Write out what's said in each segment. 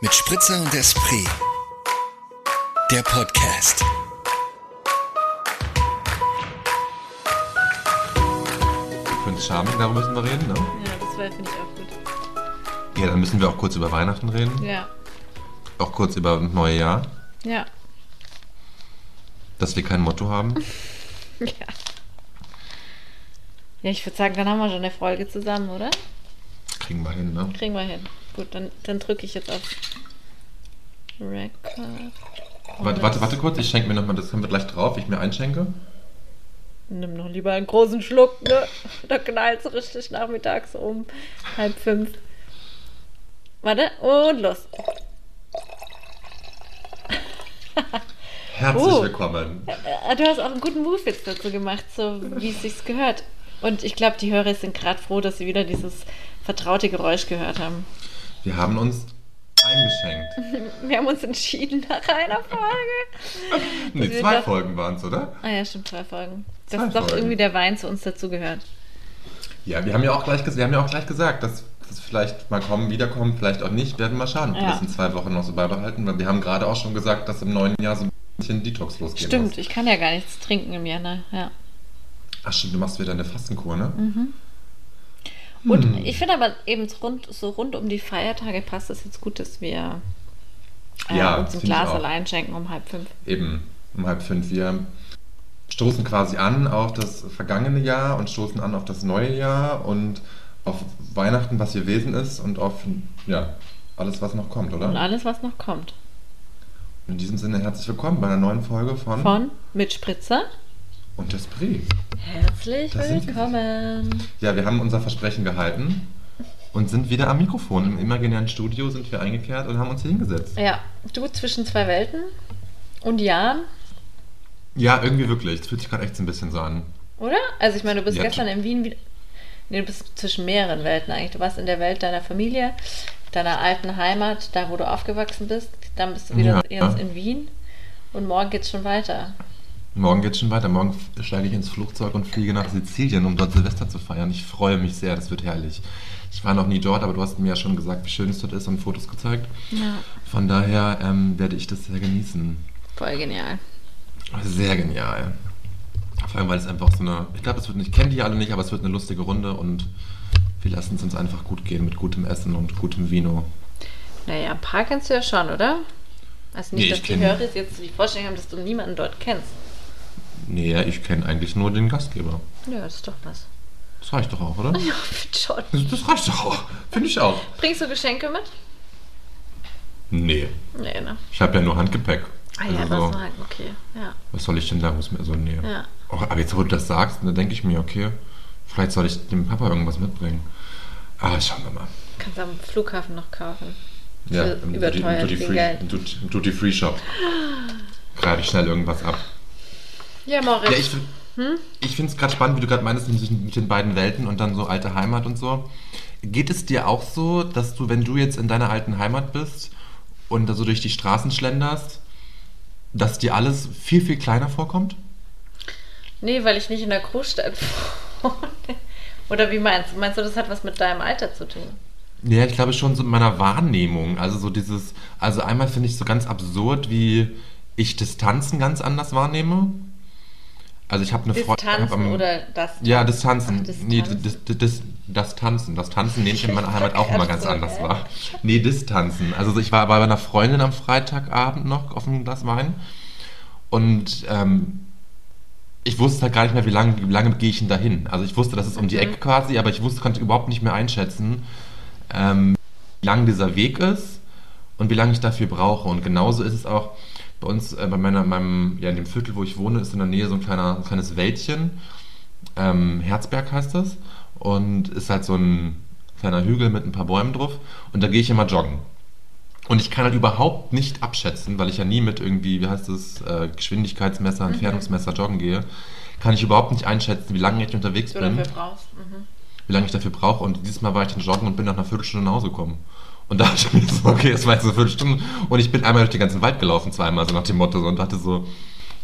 mit Spritzer und Esprit. Der Podcast. Ich finde es charming, darüber müssen wir reden, ne? Ja, das finde ich auch gut. Ja, dann müssen wir auch kurz über Weihnachten reden. Ja. Auch kurz über das neue Jahr. Ja. Dass wir kein Motto haben. Ja. Ja, ich würde sagen, dann haben wir schon eine Folge zusammen, oder? Kriegen wir hin, ne? Kriegen wir hin. Gut, dann, dann drücke ich jetzt auf Record. Warte, warte, warte kurz, ich schenke mir nochmal, das haben wir gleich drauf, ich mir einschenke. Nimm noch lieber einen großen Schluck, ne? Da knallt es richtig nachmittags um halb fünf. Warte, und los. Herzlich Oh. willkommen. Äh, Du hast auch einen guten Move jetzt dazu gemacht, so wie es sich gehört. Und ich glaube, die Hörer sind gerade froh, dass sie wieder dieses vertraute Geräusch gehört haben. Wir haben uns eingeschenkt. Wir haben uns entschieden nach einer Folge. Nee, wir zwei doch- Folgen waren es, oder? Ah ja, stimmt, zwei Folgen. Dass Zwei doch Folgen. irgendwie der Wein zu uns dazugehört. Ja, wir haben ja auch gleich, wir haben ja auch gleich gesagt, dass das vielleicht mal kommen, wiederkommen, vielleicht auch nicht. Werden wir mal schauen, ob wir Ja. das in zwei Wochen noch so beibehalten. Weil wir haben gerade auch schon gesagt, dass im neuen Jahr so ein bisschen Detox losgehen Stimmt, muss. ich kann ja gar nichts trinken im Jahr, ne? Ja. Ach stimmt, du machst wieder eine Fastenkur, ne? Mhm. Und Hm. ich finde aber eben so rund, so rund um die Feiertage passt es jetzt gut, dass wir äh, Ja, uns ein Glas allein schenken um halb fünf. Eben, um halb fünf. Wir stoßen quasi an auf das vergangene Jahr und stoßen an auf das neue Jahr und auf Weihnachten, was hier Wesen ist und auf ja, alles, was noch kommt, oder? Und alles, was noch kommt. In diesem Sinne herzlich willkommen bei einer neuen Folge von, Von mit Spritzer. Und Esprit. Herzlich Da wir. willkommen. Ja, wir haben unser Versprechen gehalten und sind wieder am Mikrofon. Im imaginären Studio sind wir eingekehrt und haben uns hier hingesetzt. Ja, du zwischen zwei Welten und Jahren, Ja, irgendwie wirklich. Es fühlt sich gerade echt so ein bisschen so an. oder? Also ich meine, du bist Ja, gestern in Wien wieder. Nee, du bist zwischen mehreren Welten eigentlich. Du warst in der Welt deiner Familie, deiner alten Heimat, da wo du aufgewachsen bist. Dann bist du wieder Ja. in Wien. Und morgen geht's schon weiter. Morgen geht's schon weiter. Morgen steige ich ins Flugzeug und fliege nach Sizilien, um dort Silvester zu feiern. Ich freue mich sehr, das wird herrlich. Ich war noch nie dort, aber du hast mir ja schon gesagt, wie schön es dort ist und Fotos gezeigt. Ja. Von daher ähm, werde ich das sehr genießen. Voll genial. Sehr genial. Vor allem, weil es einfach so eine, ich glaube, es wird nicht, ich kenne die alle nicht, aber es wird eine lustige Runde und wir lassen es uns einfach gut gehen mit gutem Essen und gutem Vino. Naja, ein paar kennst du ja schon, oder? Also nicht, Nee, dass ich die Hörer jetzt die Vorstellung haben, dass du niemanden dort kennst. Nee, ich kenne eigentlich nur den Gastgeber. Ja, das ist doch was. Das reicht doch auch, oder? Ja, schon. Das, das reicht doch auch. Finde ich auch. Bringst du Geschenke mit? Nee, Nee, ne? ich habe ja nur Handgepäck. Ah ja, Also so. das war halt okay. Ja. Was soll ich denn da? Muss mir so, nee. Ja. Oh, aber jetzt, wo du das sagst, dann denke ich mir, okay, vielleicht soll ich dem Papa irgendwas mitbringen. Aber schauen wir mal. Kannst am Flughafen noch kaufen. Ja, im Duty, viel Free, Duty, Duty Free Shop. Greife ich schnell irgendwas ab. Ja, Moritz. Ja, ich, ich finde es gerade spannend, wie du gerade meinst, mit, mit den beiden Welten und dann so alte Heimat und so. Geht es dir auch so, dass du, wenn du jetzt in deiner alten Heimat bist und da so durch die Straßen schlenderst, dass dir alles viel, viel kleiner vorkommt? nee, weil ich nicht in der Großstadt wohne. Oder wie meinst du? Meinst du, das hat was mit deinem Alter zu tun? Ja, ich glaube schon so in meiner Wahrnehmung. Also so dieses, also einmal finde ich so ganz absurd, wie ich Distanzen ganz anders wahrnehme. Also ich habe eine Freundin. Distanzen oder das? Ja, das Tanzen. Ach, Distanz. Nee, das, das, das, das Tanzen. Das Tanzen nehme ich in meiner Heimat auch immer ganz anders wahr. Nee, Distanzen. Also ich war bei einer Freundin am Freitagabend noch auf einem Glas Wein und ähm, ich wusste halt gar nicht mehr, wie lange, wie lange gehe ich denn dahin. Also ich wusste, das ist um die Mhm. Ecke quasi, aber ich wusste, konnte überhaupt nicht mehr einschätzen, ähm, wie lang dieser Weg ist und wie lange ich dafür brauche. Und genauso ist es auch bei uns, äh, bei meiner, meinem, ja, in dem Viertel, wo ich wohne, ist in der Nähe so ein kleiner, ein kleines Wäldchen. Ähm, Herzberg heißt das. Und ist halt so ein kleiner Hügel mit ein paar Bäumen drauf. Und da gehe ich immer joggen. Und ich kann halt überhaupt nicht abschätzen, weil ich ja nie mit irgendwie, wie heißt das, äh, Geschwindigkeitsmesser, Entfernungsmesser joggen gehe, kann ich überhaupt nicht einschätzen, wie lange ich unterwegs Du bin dafür brauchst. Mhm. wie lange ich dafür brauche. Und dieses Mal war ich dann joggen und bin nach einer Viertelstunde nach Hause gekommen. Und da dachte ich mir so, okay, es war jetzt eine Viertelstunde. Und ich bin einmal durch den ganzen Wald gelaufen, zweimal, so nach dem Motto. So, und dachte so,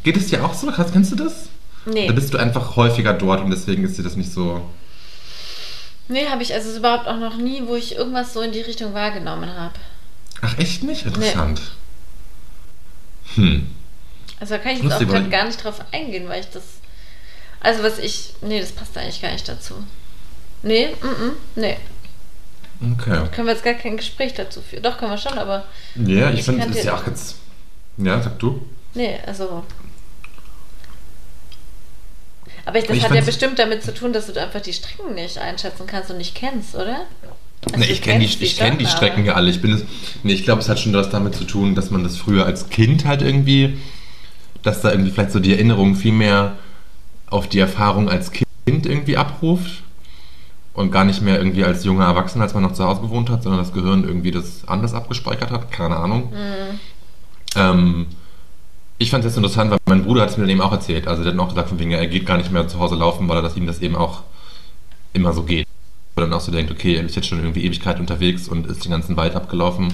geht es dir auch so? Kennst du das? Nee. Da bist du einfach häufiger dort und deswegen ist dir das nicht so. Nee, habe ich also überhaupt auch noch nie, wo ich irgendwas so in die Richtung wahrgenommen habe. Ach, echt nicht? Interessant. Hm. Also da kann ich jetzt Lustig, auch grad weil- gar nicht drauf eingehen, weil ich das. Also was ich. Nee, das passt eigentlich gar nicht dazu. Nee, mm, mm, nee. Okay. Können wir jetzt gar kein Gespräch dazu führen. Doch, können wir schon, aber. Ja, ich, Ich finde, das ist ja auch jetzt. Ja, sag du. Nee, also. Aber ich, das Ich hat ja bestimmt damit zu tun, dass du einfach die Strecken nicht einschätzen kannst und nicht kennst, oder? Also Nee, ich kenne die, ich kenn die Strecken ja alle. Ich bin es, nee, ich glaube, es hat schon was damit zu tun, dass man das früher als Kind halt irgendwie, dass da irgendwie vielleicht so die Erinnerung viel mehr auf die Erfahrung als Kind irgendwie abruft und gar nicht mehr irgendwie als junger Erwachsener, als man noch zu Hause gewohnt hat, sondern das Gehirn irgendwie das anders abgespeichert hat. Keine Ahnung. Mhm. Ähm, ich fand es jetzt interessant, weil mein Bruder hat es mir dann eben auch erzählt. Also der hat dann auch gesagt, von wegen, er geht gar nicht mehr zu Hause laufen, weil er das ihm das eben auch immer so geht. Wo dann auch so denkt, okay, er ist jetzt schon irgendwie Ewigkeit unterwegs und ist den ganzen Wald abgelaufen.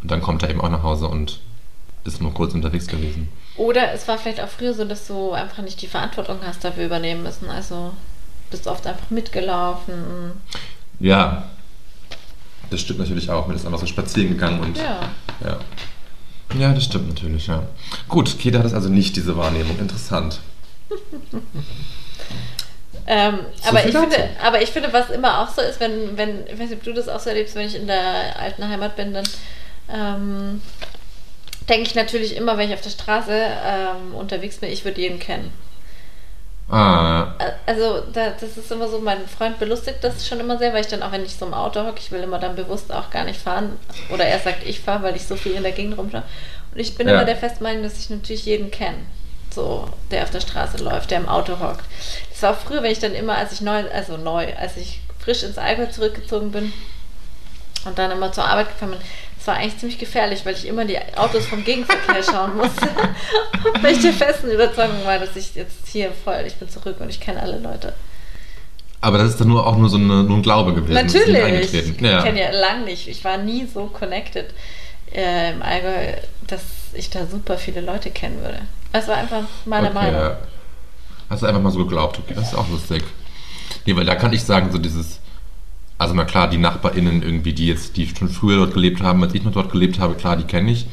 Und dann kommt er eben auch nach Hause und ist nur kurz unterwegs gewesen. Oder es war vielleicht auch früher so, dass du einfach nicht die Verantwortung hast dafür übernehmen müssen. Also bist oft einfach mitgelaufen. Ja, das stimmt natürlich auch. Man ist einfach so spazieren gegangen und Ja. ja. Ja, das stimmt natürlich, ja. Gut, Keda hat es also nicht, diese Wahrnehmung. Interessant. Ähm, So aber, ich finde, aber ich finde, was immer auch so ist, wenn, wenn, ich weiß nicht, ob du das auch so erlebst, wenn ich in der alten Heimat bin, dann ähm, denke ich natürlich immer, wenn ich auf der Straße ähm, unterwegs bin, ich würde jeden kennen. Ah, Also da, das ist immer so, mein Freund belustigt das schon immer sehr, weil ich dann auch, wenn ich so im Auto hocke, ich will immer dann bewusst auch gar nicht fahren. Oder er sagt, ich fahre, weil ich so viel in der Gegend rumschaue. Und ich bin Ja. immer der Festmeinung, dass ich natürlich jeden kenne. So, der auf der Straße läuft, der im Auto hockt. Das war auch früher, wenn ich dann immer, als ich neu, also neu, als ich frisch ins Allgäu zurückgezogen bin und dann immer zur Arbeit gefahren bin, das war eigentlich ziemlich gefährlich, weil ich immer die Autos vom Gegenverkehr schauen musste. weil ich der festen Überzeugung war, dass ich jetzt hier voll, ich bin zurück und ich kenne alle Leute. aber das ist dann nur auch nur so eine, nur ein Glaube gewesen. das Natürlich. Ich Ja. kenne ja lang nicht. Ich war nie so connected äh, im Allgäu, dass ich da super viele Leute kennen würde. Es war einfach meine Okay, Meinung. Hast du einfach mal so geglaubt, okay, das ist auch lustig. Nee, weil da kann ich sagen, so dieses, also na klar, die NachbarInnen irgendwie, die jetzt, die schon früher dort gelebt haben, als ich noch dort gelebt habe, klar, die kenne ich.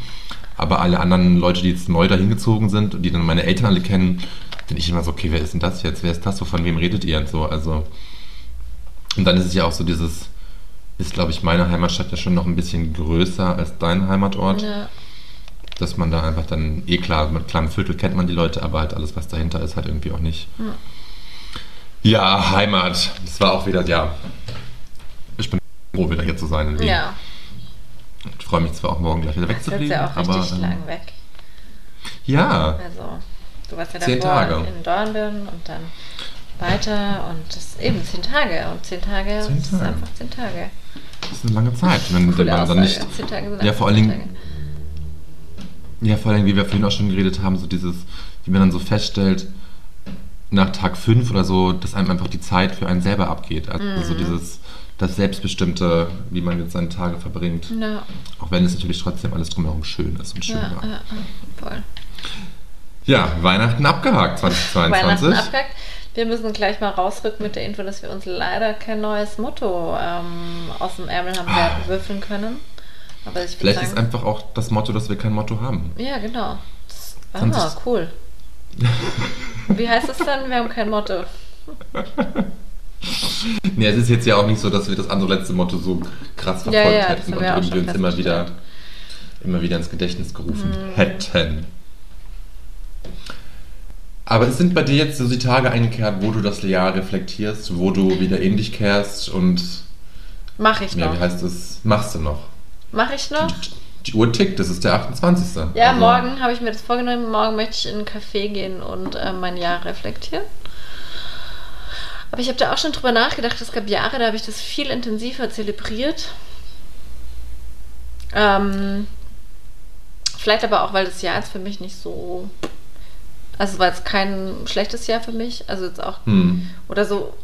Aber alle anderen Leute, die jetzt neu dahin gezogen sind und die dann meine Eltern alle kennen, bin ich immer so, okay, wer ist denn das jetzt? Wer ist das so? Von wem redet ihr und so? Also. Und dann ist es ja auch so dieses, ist glaube ich meine Heimatstadt ja schon noch ein bisschen größer als dein Heimatort Ja. dass man da einfach dann, eh klar, mit kleinem Viertel kennt man die Leute, aber halt alles, was dahinter ist, halt irgendwie auch nicht. Ja, Heimat. Das war auch wieder, ja. Froh, wieder hier zu sein in Wien. ja, Ich freue mich zwar auch morgen gleich wieder wegzufliegen, ja auch aber. richtig ähm, lang weg. Ja, Also, du warst ja Zehn davor Tage. in Dornbirn und dann weiter und das ist eben zehn Tage. Und zehn Tage, Zehn das ist Tage. einfach zehn Tage. das ist eine lange Zeit. Wenn, wenn man dann nicht. Zehn Tage sind Ja, vor allen Dingen, Tage. Ja, vor allem, wie wir vorhin auch schon geredet haben, so dieses, wie man dann so feststellt, nach Tag 5 oder so, dass einem einfach die Zeit für einen selber abgeht. Also Mhm. so dieses, das Selbstbestimmte, wie man jetzt seine Tage verbringt. Ja, Auch wenn es natürlich trotzdem alles drumherum schön ist und schön ja, war. ja, voll. Ja, Weihnachten abgehakt 2022. Weihnachten abgehakt. Wir müssen gleich mal rausrücken mit der Info, dass wir uns leider kein neues Motto ähm, aus dem Ärmel haben Ah. würfeln können. Aber ich Vielleicht ist sagen, einfach auch das Motto, dass wir kein Motto haben. ja, genau. Das, ah, 20 cool. Wie heißt es dann? Wir haben kein Motto. Nee, es ist jetzt ja auch nicht so, dass wir das andere letzte Motto so krass Ja, verfolgt ja, das hätten und irgendwie uns immer wieder, immer wieder ins Gedächtnis gerufen Mhm. hätten. Aber es sind bei dir jetzt so die Tage eingekehrt, wo du das Jahr reflektierst, wo du wieder in dich kehrst und Mach ich ja, noch. wie heißt es, machst du noch? Mach ich noch? Die, die Uhr tickt, das ist der 28. Ja, Also, morgen habe ich mir das vorgenommen. Morgen möchte ich in einen Café gehen und äh, mein Jahr reflektieren. Aber ich habe da auch schon drüber nachgedacht. Es gab Jahre, da habe ich das viel intensiver zelebriert. Ähm, vielleicht aber auch, weil das Jahr jetzt für mich nicht so. Also es war jetzt kein schlechtes Jahr für mich. Also jetzt auch. Hm. Oder so.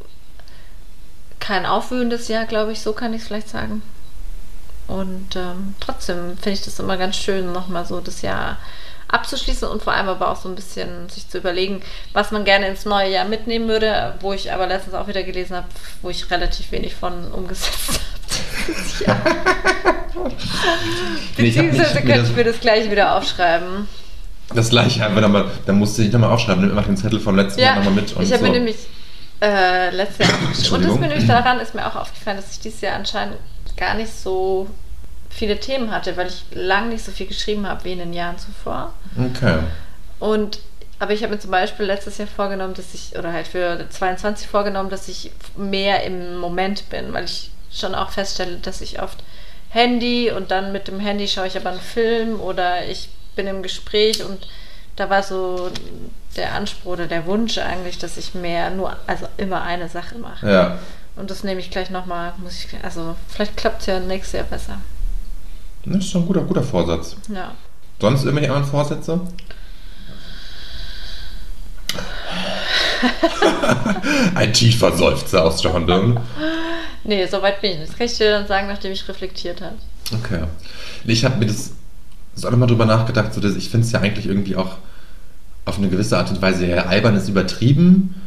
Kein aufwühlendes Jahr, glaube ich, so kann ich es vielleicht sagen. Und ähm, trotzdem finde ich das immer ganz schön, nochmal so das Jahr abzuschließen und vor allem aber auch so ein bisschen sich zu überlegen, was man gerne ins neue Jahr mitnehmen würde, wo ich aber letztens auch wieder gelesen habe, wo ich relativ wenig von umgesetzt habe. Jahr. Nee, ich Beziehungsweise könnte das- ich mir das gleich wieder aufschreiben. Das gleiche einfach nochmal, dann musst du dich nochmal aufschreiben, nimm einfach den Zettel vom letzten Jahr Ja, nochmal mit. Und ich habe so. mir nämlich äh, letztes Jahr und das mir nämlich daran ist mir auch aufgefallen, dass ich dieses Jahr anscheinend gar nicht so viele Themen hatte, weil ich lang nicht so viel geschrieben habe wie in den Jahren zuvor. Okay. Und aber ich habe mir zum Beispiel letztes Jahr vorgenommen, dass ich, oder halt für 22 vorgenommen, dass ich mehr im Moment bin, weil ich schon auch feststelle, dass ich oft Handy und dann mit dem Handy schaue ich aber einen Film oder ich bin im Gespräch und da war so der Anspruch oder der Wunsch eigentlich, dass ich mehr nur, also immer eine Sache mache. Ja. Und das nehme ich gleich nochmal, muss ich, also vielleicht klappt es ja nächstes Jahr besser. Das ist schon ein guter, guter Vorsatz. Ja. Sonst irgendwelche anderen Vorsätze? ein tiefer Seufzer aus John Dürren. Nee, so weit bin ich nicht. Das kann ich dir dann sagen, nachdem ich reflektiert habe. Okay. Ich habe mir das so auch nochmal drüber nachgedacht, so dass ich finde es ja eigentlich irgendwie auch auf eine gewisse Art und Weise ja albern ist übertrieben,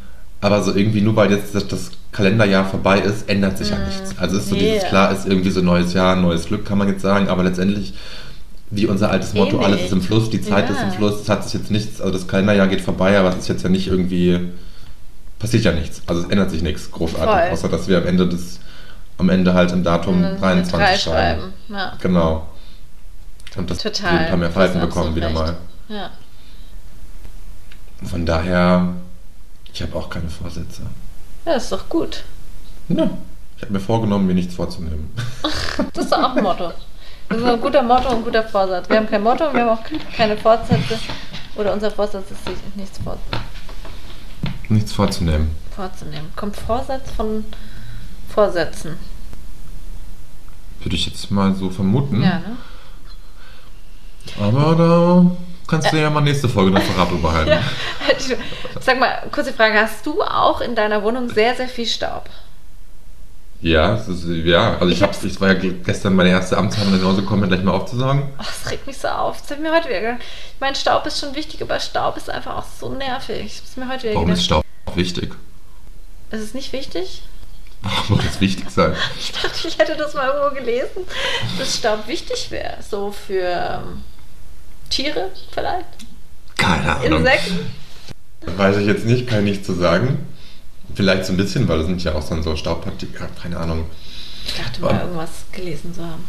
aber so irgendwie nur weil jetzt das, das Kalenderjahr vorbei ist, ändert sich ja nichts. Also ist so Nee. dieses klar ist irgendwie so neues Jahr, neues Glück kann man jetzt sagen, aber letztendlich wie unser altes Motto, Eh alles ist im Fluss, die Zeit Ja. ist im Fluss, es hat sich jetzt nichts, also das Kalenderjahr geht vorbei, aber es ist jetzt ja nicht irgendwie, passiert ja nichts. Also es ändert sich nichts großartig, Voll. außer dass wir am Ende des, am Ende halt im Datum dann eine 23 drei schreiben. schreiben. Ja. Genau. Und dass Total. wir ein paar mehr Falten bekommen wieder absolut mal. recht. Ja. Von daher, ich habe auch keine Vorsätze. ja, ist doch gut. Ja. Ich habe mir vorgenommen, mir nichts vorzunehmen. Das ist doch auch ein Motto. Das ist ein guter Motto und ein guter Vorsatz. Wir haben kein Motto und wir haben auch keine Vorsätze. Oder unser Vorsatz ist, sich nichts vor nichts vorzunehmen. vorzunehmen. Kommt Vorsatz von Vorsätzen. Würde ich jetzt mal so vermuten. Ja, ne? Aber da kannst du ja mal nächste Folge noch Verrat behalten. Sag mal, kurze Frage. Hast du auch in deiner Wohnung sehr, sehr viel Staub? Ja, ist, ja, also ich, Ich hab, hab's- ich war ja gestern meine erste Amtshandlung nach Hause gekommen, mir gleich mal aufzusagen. Ach, das regt mich so auf. Das ich mir heute wieder gedacht. Ich meine, Staub ist schon wichtig, aber Staub ist einfach auch so nervig. Ich hab's mir heute wieder Warum ist gedacht. Staub wichtig? Ist es nicht wichtig? Warum muss es wichtig sein? Ich dachte, ich hätte das mal irgendwo gelesen, dass Staub wichtig wäre. So für ähm, Tiere vielleicht? Keine Ahnung. Insekten? Weiß ich jetzt nicht, kann ich nicht zu sagen. Vielleicht so ein bisschen, weil das sind ja auch dann so Staubpartikel, keine Ahnung. Ich dachte mal, irgendwas gelesen zu haben.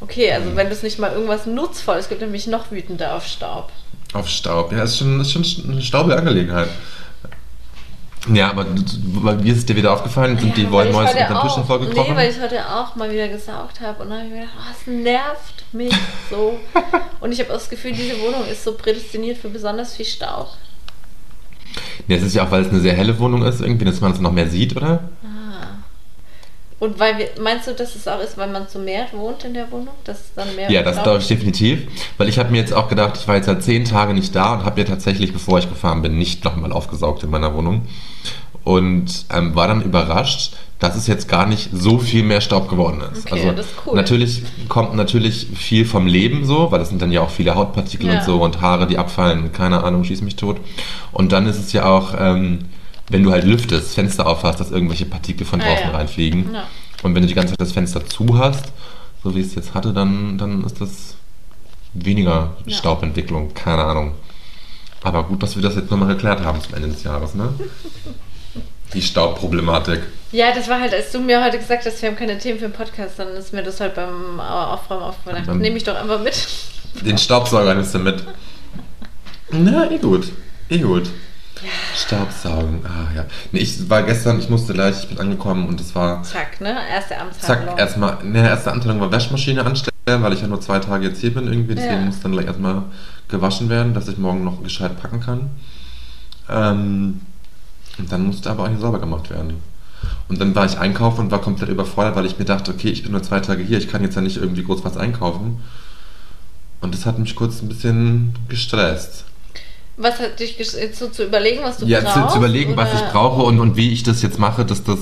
Okay, also wenn es nicht mal irgendwas Nutzvolles gibt, nämlich noch wütender auf Staub. Auf Staub, ja, ist schon, ist schon eine staubige Angelegenheit. Ja, aber wie ist es dir wieder aufgefallen? Sind die weil ich Wollmäuse unter den Tisch hervorgekrochen? Nee, weil ich heute auch mal wieder gesaugt habe und dann habe ich mir gedacht, oh, es nervt mich so. und ich habe auch das Gefühl, diese Wohnung ist so prädestiniert für besonders viel Staub. Nee, es ist ja auch, weil es eine sehr helle Wohnung ist, irgendwie, dass man es noch mehr sieht, oder? Und weil wir, meinst du, dass es auch ist, weil man zu mehr wohnt in der Wohnung? Dass es dann mehr Ja, das glaube ich definitiv. Weil ich habe mir jetzt auch gedacht, ich war jetzt seit zehn Tagen nicht da und habe mir tatsächlich, bevor ich gefahren bin, nicht nochmal aufgesaugt in meiner Wohnung. Und ähm, war dann überrascht, dass es jetzt gar nicht so viel mehr Staub geworden ist. Okay, also das ist cool. natürlich kommt natürlich viel vom Leben so, weil das sind dann ja auch viele Hautpartikel Ja. und so und Haare, die abfallen, keine Ahnung, schieß mich tot. Und dann ist es ja auch, ähm, wenn du halt lüftest, Fenster aufhast, dass irgendwelche Partikel von Ah, draußen ja. reinfliegen. Ja. Und wenn du die ganze Zeit das Fenster zu hast, so wie ich es jetzt hatte, dann, dann ist das weniger Ja. Staubentwicklung, keine Ahnung. Aber gut, dass wir das jetzt nochmal geklärt haben zum Ende des Jahres, ne? Die Staubproblematik. Ja, das war halt, als du mir heute gesagt hast, wir haben keine Themen für den Podcast, dann ist mir das halt beim Aufräumen aufgefallen. Nehme ich doch einfach mit. Den Staubsauger nimmst du mit. Na, eh gut. Eh gut. Staubsaugen, ah ja. Nee, ich war gestern, ich musste gleich, ich bin angekommen und es war Zack, ne? Erste Amtshandlung. Zack, erstmal, ne, erste Anteilung war Waschmaschine anstellen, weil ich ja nur zwei Tage jetzt hier bin irgendwie, deswegen Ja. muss dann gleich erstmal gewaschen werden, dass ich morgen noch gescheit packen kann. Ähm, und dann musste aber auch hier sauber gemacht werden. Und dann war ich einkaufen und war komplett überfordert, weil ich mir dachte, okay, ich bin nur zwei Tage hier, ich kann jetzt ja nicht irgendwie groß was einkaufen. Und das hat mich kurz ein bisschen gestresst. Was hat dich jetzt so zu überlegen, was du Ja, brauchst? zu, zu überlegen, was oder- ich brauche und, und wie ich das jetzt mache, dass das,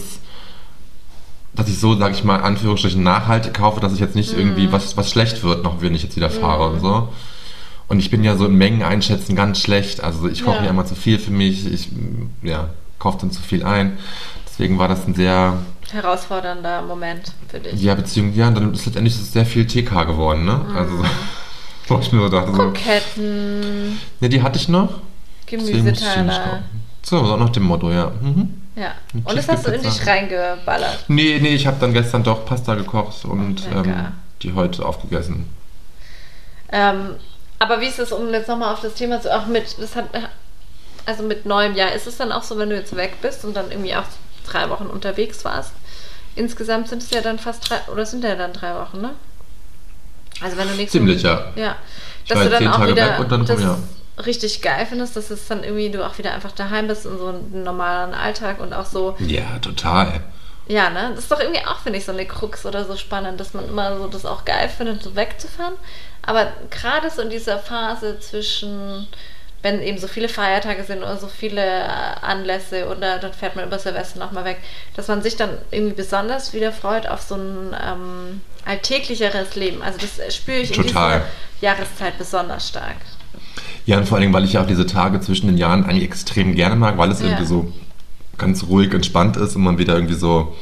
dass ich so, sag ich mal, Anführungsstrichen nachhaltig kaufe, dass ich jetzt nicht Mhm. irgendwie was, was schlecht wird, noch wenn ich jetzt wieder fahre und so. Und ich bin ja so in Mengen einschätzen ganz schlecht. Also ich koche Ja. ja immer zu viel für mich, ich ja, kaufe dann zu viel ein. Deswegen war das ein sehr herausfordernder Moment für dich. Ja, beziehungsweise, ja, dann ist letztendlich sehr viel TK geworden, ne? Mhm. Also, wo ich mir so dachte, so, Kroketten, ne, die hatte ich noch. deswegen musste ich die nicht Gemüseteller. kaufen. So, so nach dem Motto, ja. Mhm. Ja. Und das hast du in dich reingeballert. Nee, nee, ich habe dann gestern doch Pasta gekocht und ähm, die heute aufgegessen. Ähm, aber wie ist es, um jetzt nochmal auf das Thema zu, auch mit, das hat, also mit neuem Jahr, ist es dann auch so, wenn du jetzt weg bist und dann irgendwie auch drei Wochen unterwegs warst? Insgesamt sind es ja dann fast drei, oder sind ja dann drei Wochen, ne? Also wenn du nächste Ziemlich, ja. Ja. Ich Dass du dann auch wieder das ja. richtig geil findest, dass es dann irgendwie du auch wieder einfach daheim bist in so einem normalen Alltag und auch so, Ja, total. ja, ne? Das ist doch irgendwie auch, finde ich, so eine Krux oder so spannend, dass man immer so das auch geil findet, so wegzufahren. Aber gerade so in dieser Phase zwischen, wenn eben so viele Feiertage sind oder so viele äh, Anlässe oder dann fährt man über Silvester nochmal weg, dass man sich dann irgendwie besonders wieder freut auf so ein ähm, alltäglicheres Leben. Also das spüre ich in Total. dieser Jahreszeit besonders stark. Ja, und vor allem, weil ich ja auch diese Tage zwischen den Jahren eigentlich extrem gerne mag, weil es Ja. irgendwie so ganz ruhig, entspannt ist und man wieder irgendwie so,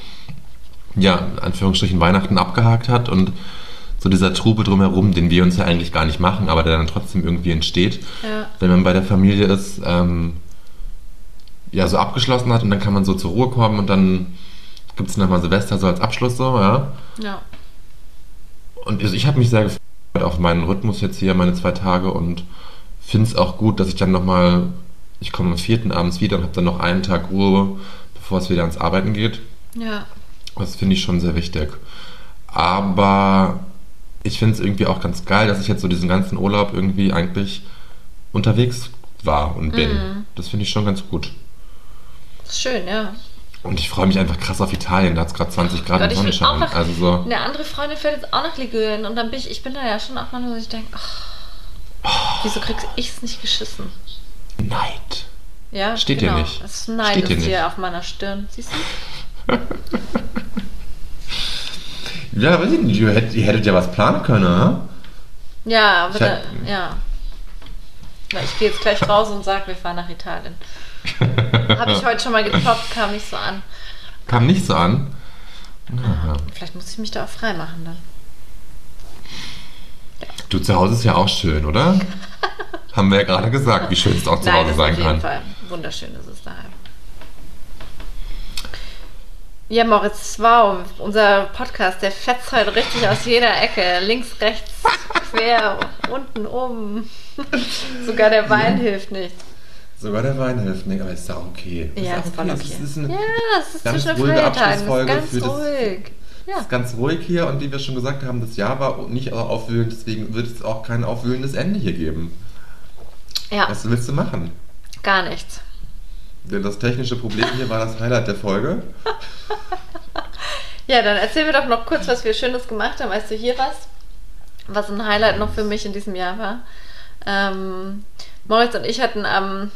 ja, in Anführungsstrichen Weihnachten abgehakt hat und so dieser Trubel drumherum, den wir uns ja eigentlich gar nicht machen, aber der dann trotzdem irgendwie entsteht, Ja. wenn man bei der Familie ist, ähm, ja, so abgeschlossen hat und dann kann man so zur Ruhe kommen und dann gibt es nochmal Silvester so als Abschluss so, ja. Ja. Und also ich habe mich sehr gefreut auf meinen Rhythmus jetzt hier, meine zwei Tage und finde es auch gut, dass ich dann nochmal, ich komme am vierten abends wieder und habe dann noch einen Tag Ruhe, bevor es wieder ans Arbeiten geht. Ja. Das finde ich schon sehr wichtig. Aber ich finde es irgendwie auch ganz geil, dass ich jetzt so diesen ganzen Urlaub irgendwie eigentlich unterwegs war und bin. Mhm. Das finde ich schon ganz gut. Ist schön, ja. Und ich freue mich einfach krass auf Italien. Da hat es gerade 20 Grad Gott, will Sonnenschein. noch- Also so. Eine andere Freundin fährt jetzt auch nach Ligurien und dann bin ich, ich bin da ja schon auch manchmal, dass ich denke, ach, wieso kriegst ich es nicht geschissen? Neid. Ja, Steht dir genau. nicht. Das Neid Steht dir ist hier nicht. auf meiner Stirn. Siehst du? Ja, weiß ich nicht. Ihr hättet, ihr hättet ja was planen können, ne? Ja, aber da, ja. Na, ich gehe jetzt gleich raus und sage, wir fahren nach Italien. Habe ich heute schon mal geploppt, kam nicht so an. Kam nicht so an. Aha. Vielleicht muss ich mich da auch frei machen dann. Du, zu Hause ist ja auch schön, oder? Haben wir ja gerade gesagt, wie schön es auch zu Nein, Hause sein auf jeden kann. Fall. Wunderschön ist es daheim. Ja, Moritz, wow, unser Podcast, der fetzt heute richtig aus jeder Ecke. Links, rechts, quer, unten, oben. Sogar der Wein hilft nicht. Sogar der Wein hilft nicht, aber ist ja okay. Ja, auch ist voll okay. Es ist, eine, ja, es ist ganz zwischen ruhige ist Abschlussfolge ganz für das- ruhig. es Ja. ist ganz ruhig hier und wie wir schon gesagt haben, das Jahr war nicht aufwühlend, deswegen wird es auch kein aufwühlendes Ende hier geben. ja, Was willst du machen? gar nichts. Denn das technische Problem hier war das Highlight der Folge. Ja, dann erzähl mir doch noch kurz, was wir Schönes gemacht haben, als du hier warst. Was ein Highlight noch für mich in diesem Jahr war. Ähm, Moritz und ich hatten am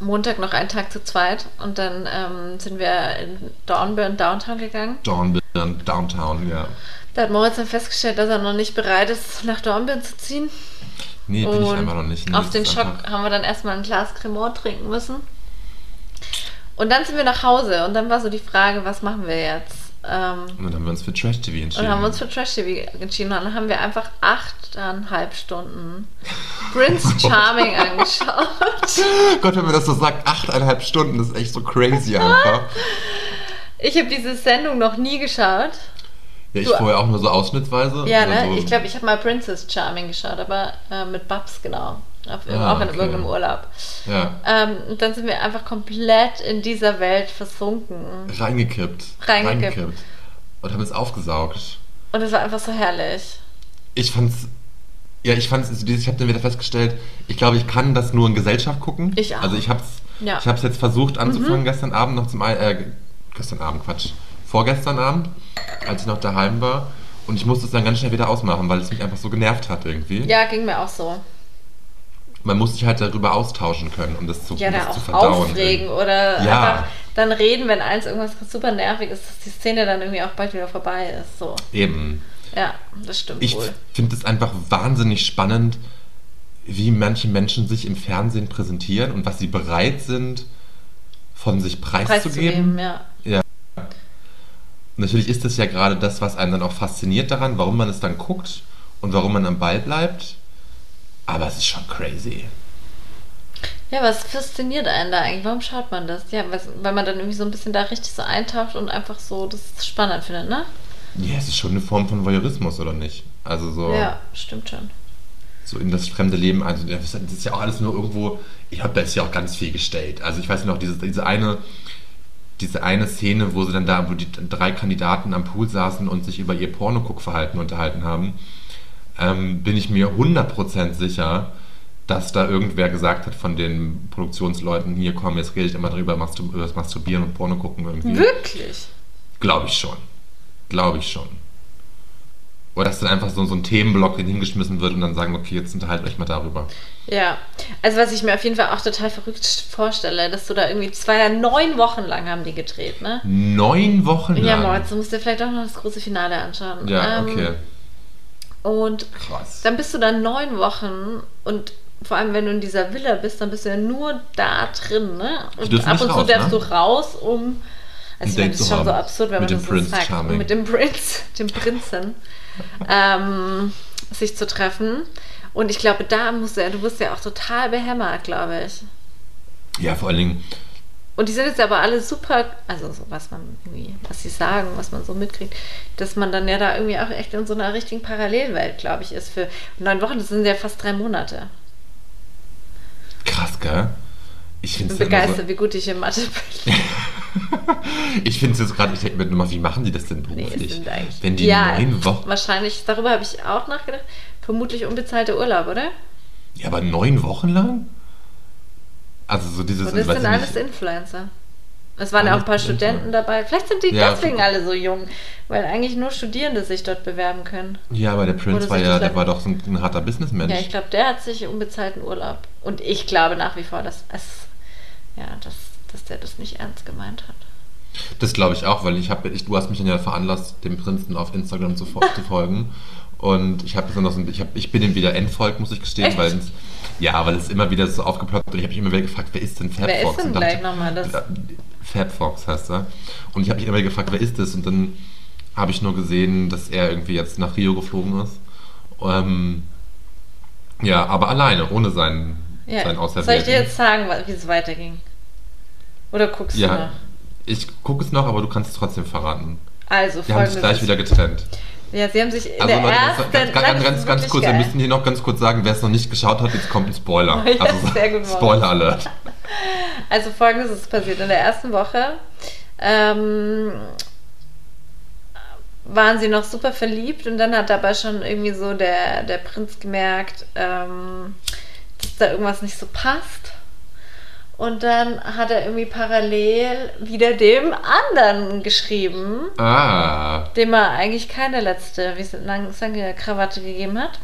Montag noch einen Tag zu zweit und dann ähm, sind wir in Dornbirn Downtown gegangen. Dornbirn, Downtown, ja. Da hat Moritz dann festgestellt, dass er noch nicht bereit ist, nach Dornbirn zu ziehen. Nee, bin ich Und einfach noch nicht. Nee, auf den Schock einfach- haben wir dann erstmal ein Glas Cremant trinken müssen. Und dann sind wir nach Hause und dann war so die Frage, was machen wir jetzt? Ähm, Und dann haben wir uns für Trash TV und entschieden. dann haben wir uns für Trash TV entschieden und dann haben wir einfach achteinhalb Stunden Prince Charming angeschaut. Gott, wenn man das so sagt, achteinhalb Stunden, das ist echt so crazy einfach. Ich habe diese Sendung noch nie geschaut. Ja, ich Du- vorher auch nur so ausschnittsweise. Ja, ne? So. Ich glaube, ich habe mal Princess Charming geschaut, aber äh, mit Babs, genau. Auf, Ah, auch in okay. irgendeinem Urlaub. Ja, Ähm, und dann sind wir einfach komplett in dieser Welt versunken. reingekippt. Reingekippt. Und haben es aufgesaugt. Und es war einfach so herrlich. Ich fand's. Ja, ich fand's, ich habe dann wieder festgestellt, ich glaube, ich kann das nur in Gesellschaft gucken. Ich auch. Also ich hab's, Ja. Mhm. ich hab's jetzt versucht anzufangen, gestern Abend noch zum, äh, gestern Abend, Quatsch, vorgestern Abend, als ich noch daheim war. Und ich musste es dann ganz schnell wieder ausmachen, weil es mich einfach so genervt hat irgendwie. Ja, ging mir auch so. Man muss sich halt darüber austauschen können, um das zu, Ja, um da das zu verdauen. aufregen oder Ja. einfach dann reden, wenn eins irgendwas super nervig ist, dass die Szene dann irgendwie auch bald wieder vorbei ist. So. Eben. Ja, das stimmt Ich finde es einfach wahnsinnig spannend, wie manche Menschen sich im Fernsehen präsentieren und was sie bereit sind, von sich preiszugeben. Preiszugeben, ja. natürlich ist das ja gerade das, was einen dann auch fasziniert daran, warum man es dann guckt und warum man am Ball bleibt. Aber es ist schon crazy. Ja, was fasziniert einen da eigentlich? Warum schaut man das? Ja, weil man dann irgendwie so ein bisschen da richtig so eintaucht und einfach so das spannend findet, ne? Ja, es ist schon eine Form von Voyeurismus, oder nicht? Also so, Ja, stimmt schon. so in das fremde Leben ein. Das ist ja auch alles nur irgendwo, ich habe da ist ja auch ganz viel gestellt. Also ich weiß noch, diese, diese eine diese eine Szene, wo sie dann da, wo die drei Kandidaten am Pool saßen und sich über ihr Pornoguckverhalten unterhalten haben, ähm, bin ich mir 100% sicher, dass da irgendwer gesagt hat von den Produktionsleuten, hier komm, jetzt rede ich immer drüber, Mastur über das Masturbieren und Porno gucken irgendwie. Wirklich? Glaube ich schon. Glaube ich schon. Oder dass dann einfach so, so ein Themenblock hingeschmissen wird und dann sagen, okay, jetzt unterhaltet euch mal darüber. Ja, also was ich mir auf jeden Fall auch total verrückt vorstelle, dass du da irgendwie, das war ja neun Wochen lang haben die gedreht, ne? Neun Wochen lang. Ja, Moritz, du musst dir vielleicht auch noch das große Finale anschauen. Ja, Ähm, okay. Und Krass. dann bist du da neun Wochen und vor allem, wenn du in dieser Villa bist, dann bist du ja nur da drin, ne? Und ab und zu raus, darfst ne? du raus, um. Also, ich meine, das ist schon so absurd, wenn Mit man das so sagt. Charming. Mit dem Prinz, dem Prinzen, ähm, sich zu treffen. Und ich glaube, da musst du ja, du wirst ja auch total behämmert, glaube ich. Ja, vor allen Dingen, Und die sind jetzt aber alle super, also so was man irgendwie, was sie sagen, was man so mitkriegt, dass man dann ja da irgendwie auch echt in so einer richtigen Parallelwelt, glaube ich, ist für neun Wochen, das sind ja fast drei Monate. krass, gell? Ich Ich finde bin immer so, begeistert, wie gut ich in Mathe bin. Ich finde es jetzt gerade, ich denke mir immer, wie machen die das denn Nee, beruflich? eigentlich. Wenn die ja, neun Wochen. Wahrscheinlich, darüber habe ich auch nachgedacht. Vermutlich unbezahlter Urlaub, oder? Ja, aber neun Wochen lang? Also so dieses. Und das sind alles nicht, Influencer. Es waren ja auch ein paar. Studenten dabei. Vielleicht sind die Ja, deswegen alle so jung, weil eigentlich nur Studierende sich dort bewerben können. ja, aber der Prince Oder war ja, der war doch so ein, ein harter Businessmensch. Ja, ich glaube, der hat sich unbezahlten Urlaub. Und ich glaube nach wie vor, dass es, ja, dass, dass der das nicht ernst gemeint hat. Das glaube ich auch, weil ich habe, du hast mich dann ja veranlasst, dem Prinzen auf Instagram zu, zu folgen. Und ich habe besonders, ich, hab, ich bin ihm wieder entfolgt, muss ich gestehen, Echt? weil es, ja, weil es immer wieder so aufgeploppt und ich habe mich immer wieder gefragt, wer ist denn Fab Wer ist Fox? denn und gleich nochmal das? Fab Fox heißt er. Und ich habe mich immer wieder gefragt, wer ist das? Und dann habe ich nur gesehen, dass er irgendwie jetzt nach Rio geflogen ist. Ähm, ja, aber alleine, ohne seinen, Ja. seinen Soll ich dir jetzt sagen, wie es weiterging? Oder guckst du Ja, noch? ich gucke es noch, aber du kannst es trotzdem verraten. Also, Die haben sich folgendes gleich ist- wieder getrennt. Ja, sie haben sich in Also der Leute, ersten... ganz, ganz, ganz, ganz, kurz, wir müssen hier noch ganz kurz sagen, wer es noch nicht geschaut hat, jetzt kommt ein Spoiler. Ja, also, sehr gut. Spoiler Alert. Also folgendes ist passiert. In der ersten Woche ähm, waren sie noch super verliebt und dann hat aber schon irgendwie so der, der Prinz gemerkt, ähm, dass da irgendwas nicht so passt. Und dann hat er irgendwie parallel wieder dem anderen geschrieben, Ah, dem er eigentlich keine letzte lange Krawatte gegeben hat.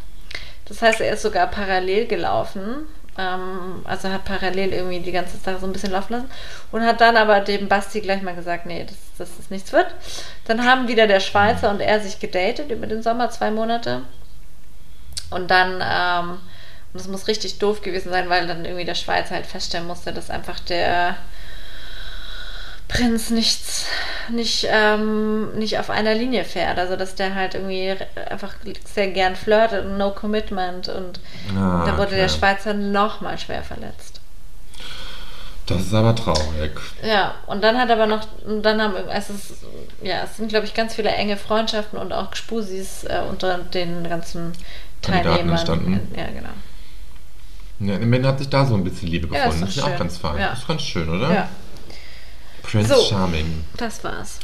Das heißt, er ist sogar parallel gelaufen. Ähm, also hat parallel irgendwie die ganze Sache so ein bisschen laufen lassen. Und hat dann aber dem Basti gleich mal gesagt, nee, das, das ist nichts wird. Dann haben wieder der Schweizer und er sich gedatet über den Sommer, zwei Monate. Und dann, ähm, und das muss richtig doof gewesen sein, weil dann irgendwie der Schweizer halt feststellen musste, dass einfach der Prinz nichts, nicht, ähm, nicht auf einer Linie fährt. Also, dass der halt irgendwie einfach sehr gern flirtet und no commitment. Und Ah, da wurde der okay. Schweizer nochmal schwer verletzt. das ist aber traurig. Ja, und dann hat aber noch, dann haben, es ist, ja, es sind, glaube ich, ganz viele enge Freundschaften und auch Gspusis äh, unter den ganzen Teilnehmern. entstanden. Ja, genau. Ja, im Ende hat sich da so ein bisschen Liebe Ja, ist gefunden. das ist ja auch ganz fein. Ja. Das ist ganz schön, oder? Ja, Prince So. Charming. das war's.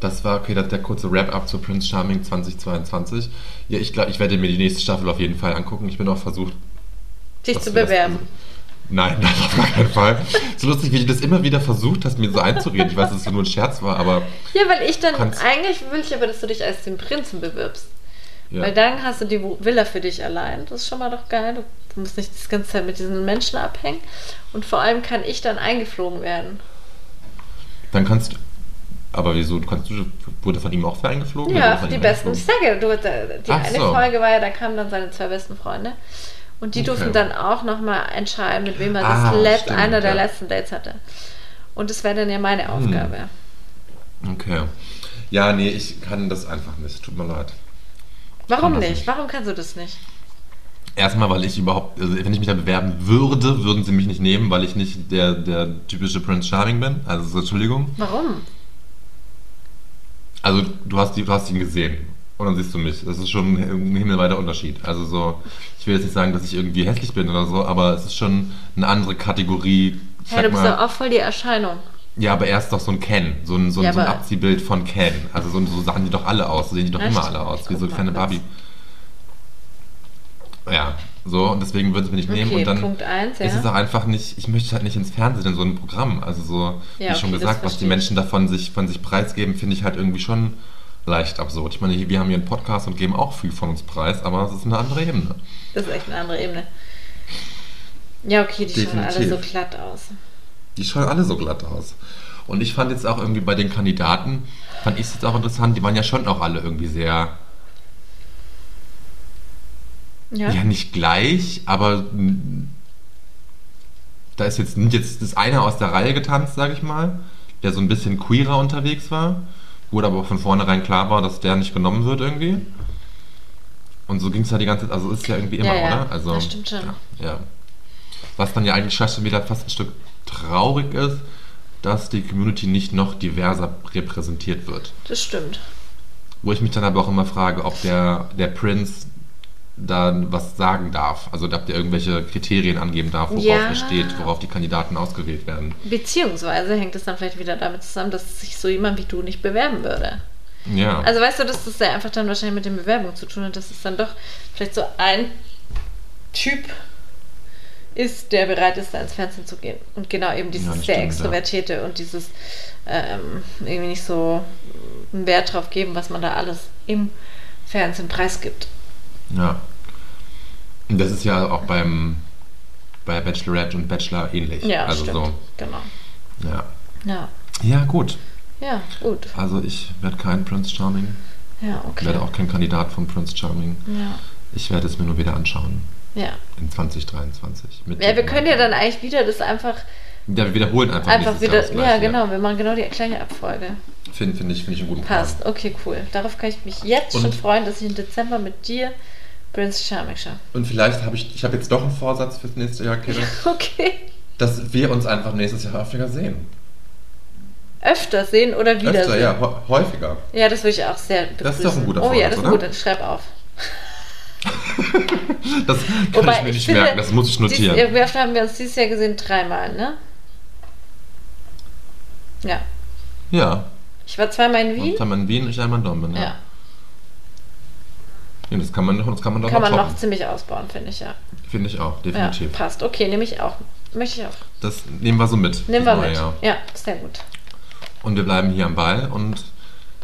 Das war okay, das der kurze Wrap-up zu Prince Charming 2022. Ja, ich glaube, ich werde mir die nächste Staffel auf jeden Fall angucken. Ich bin auch versucht, Dich zu bewerben. Nein, nein, auf gar keinen Fall. So lustig, wie du das immer wieder versucht hast, mir so einzureden. Ich weiß, dass es nur ein Scherz war, aber Ja, weil ich dann, eigentlich will ich aber, dass du dich als den Prinzen bewirbst. Ja. Weil dann hast du die Villa für dich allein. Das ist schon mal doch geil. Du musst nicht die ganze Zeit mit diesen Menschen abhängen. Und vor allem kann ich dann eingeflogen werden. dann kannst du. Aber wieso? Kannst du, wurde von ihm auch für eingeflogen? Ja, die besten. Ich sage du, die Ach eine so. Folge war ja, da kamen dann seine zwei besten Freunde. Und die Okay. durften dann auch nochmal entscheiden, mit wem er Ah, das stimmt, einer der ja. letzten Dates hatte. Und das wäre dann ja meine Hm. Aufgabe. Okay. Ja, nee, ich kann das einfach nicht. Tut mir leid. Warum nicht? nicht. Warum kannst du das nicht? Erstmal, weil ich überhaupt, also wenn ich mich da bewerben würde, würden sie mich nicht nehmen, weil ich nicht der, der typische Prince Charming bin. Also, so, Entschuldigung. Warum? Also, du hast, die, du hast ihn gesehen. Und dann siehst du mich. Das ist schon ein himmelweiter Unterschied. Also, so, ich will jetzt nicht sagen, dass ich irgendwie hässlich bin oder so, aber es ist schon eine andere Kategorie. Ja, du bist mal, doch auch voll die Erscheinung. Ja, aber er ist doch so ein Ken. So ein, so ein, Ja, so ein Abziehbild von Ken. Also, so, so sahen die doch alle aus. So sehen die doch Ja, immer stimmt. alle aus. Wie so kleine. Barbie. Ja, so. Und deswegen würden sie mich nicht nehmen. Okay, Und dann. Punkt 1, Es ist ja. auch einfach nicht, ich möchte halt nicht ins Fernsehen in so einem Programm. Also so, Ja, wie schon okay, das gesagt, was die. Menschen davon sich, von sich preisgeben, finde ich halt irgendwie schon leicht absurd. Ich meine, wir haben hier einen Podcast und geben auch viel von uns preis, aber es ist eine andere Ebene. Das ist echt eine andere Ebene. Ja, okay, die schauen alle so Definitiv. glatt aus. Die schauen alle so glatt aus. Und ich fand jetzt auch irgendwie bei den Kandidaten, fand ich es jetzt auch interessant, die waren ja schon auch alle irgendwie sehr, Ja. ja, nicht gleich, aber da ist jetzt nicht jetzt das eine aus der Reihe getanzt, sage ich mal, der so ein bisschen queerer unterwegs war, wo aber von vornherein klar war, dass der nicht genommen wird irgendwie. Und so ging es ja die ganze Zeit, also ist ja irgendwie immer, Ja, ja, oder? Also, das stimmt schon. Ja, ja. Was dann ja eigentlich schon wieder fast ein Stück traurig ist, dass die Community nicht noch diverser repräsentiert wird. Das stimmt. Wo ich mich dann aber auch immer frage, ob der, der Prince dann was sagen darf. Also ob der irgendwelche Kriterien angeben darf, worauf Ja. er steht, worauf die Kandidaten ausgewählt werden. Beziehungsweise hängt es dann vielleicht wieder damit zusammen, dass sich so jemand wie du nicht bewerben würde. Ja. Also weißt du, dass das ja einfach dann wahrscheinlich mit den Bewerbungen zu tun hat, dass es dann doch vielleicht so ein Typ ist, der bereit ist, da ins Fernsehen zu gehen. Und genau eben dieses Ja, sehr stimmt, Extrovertierte und dieses ähm, irgendwie nicht so einen Wert drauf geben, was man da alles im Fernsehen preisgibt. ja. Und das ist ja auch beim bei Bachelorette und Bachelor ähnlich. Ja, also stimmt. so. Genau. Ja. Ja. Ja, gut. Ja, gut. Also ich werde kein Prince Charming. Ja, Ich okay. werde auch kein Kandidat von Prince Charming. Ja. Ich werde es mir nur wieder anschauen. Ja. In 2023. Mit Ja, wir können ja dann eigentlich wieder das einfach, Ja, wir wiederholen einfach, einfach wieder. das Ja, Gleiche. genau, wir machen genau die gleiche Abfolge. Finde find ich, find ich einen guten Passt. Plan. Okay, cool. Darauf kann ich mich jetzt Und- schon freuen, dass ich im Dezember mit dir Prince Charming schaue. Und vielleicht habe ich, ich habe jetzt doch einen Vorsatz fürs nächste Jahr, Kevin, Okay. dass wir uns einfach nächstes Jahr häufiger sehen. Öfter sehen oder wiedersehen. Öfter, ja, hä- häufiger. Ja, das würde ich auch sehr begrüßen. Das ist doch ein guter Oh ja, Vorsatz, das ist oder? gut. Dann schreib auf. Das kann ich mir nicht finde, merken, das muss ich notieren. Dies, wie oft haben wir uns dieses Jahr gesehen? Dreimal, ne? Ja. ja. Ich war zweimal in Wien. Und wir in Wien, ich einmal in Dortmund, ja. Ja. ja. Das kann man, das kann man doch Kann man noch noch ziemlich ausbauen, finde ich, ja. Finde ich auch, Ja, definitiv. passt. Okay, nehme ich auch. Möchte ich auch. Das nehmen wir so mit. Nehmen wir mit. Jahr. Ja, sehr gut. Und wir bleiben hier am Ball und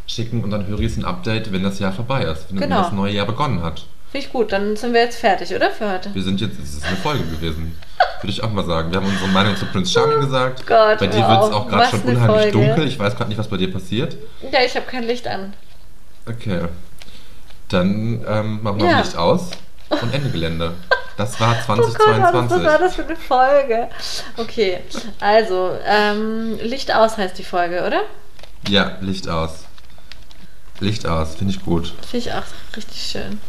schicken unseren Höris ein Update, wenn das Jahr vorbei ist, wenn, Genau. wenn das neue Jahr begonnen hat. Finde ich gut. Dann sind wir jetzt fertig, oder? Für heute. Wir sind jetzt, es ist eine Folge gewesen. Würde ich auch mal sagen. Wir haben unsere Meinung zu Prince Charming gesagt. Oh Gott, bei dir wird es auch gerade schon unheimlich Folge. dunkel. Ich weiß gerade nicht, was bei dir passiert. Ja, ich habe kein Licht an. Okay. Dann ähm, machen wir Ja. Licht aus und Ende Gelände. Das war Oh Gott, was 2022. war das für eine Folge? Okay, also, ähm, Licht aus heißt die Folge, oder? ja, Licht aus. Licht aus, finde ich gut. Finde ich auch richtig schön.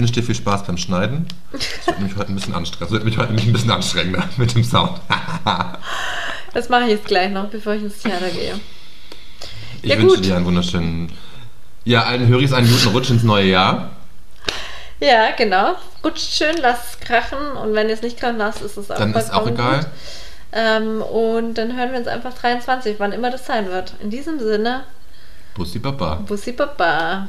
Ich wünsche dir viel Spaß beim Schneiden. Das wird mich heute ein bisschen anstrengen. Das wird mich heute ein bisschen anstrengender mit dem Sound. Das mache ich jetzt gleich noch, bevor ich ins Theater gehe. Ich Ja, wünsche gut. dir einen wunderschönen. Ja, allen Höris einen guten Rutsch ins neue Jahr. Ja, genau. Rutscht schön, lasst es krachen und wenn ihr es nicht krachen lasst, ist es auch Dann ist auch egal. Ähm, und dann hören wir uns einfach 23, wann immer das sein wird. In diesem Sinne, Bussi Baba. Bussi Baba.